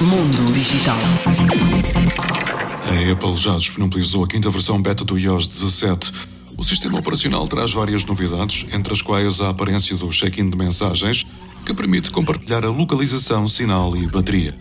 Mundo Digital. A Apple já disponibilizou a quinta versão beta do iOS 17. O sistema operacional traz várias novidades, entre as quais a aparência do check-in de mensagens, que permite compartilhar a localização, sinal e bateria.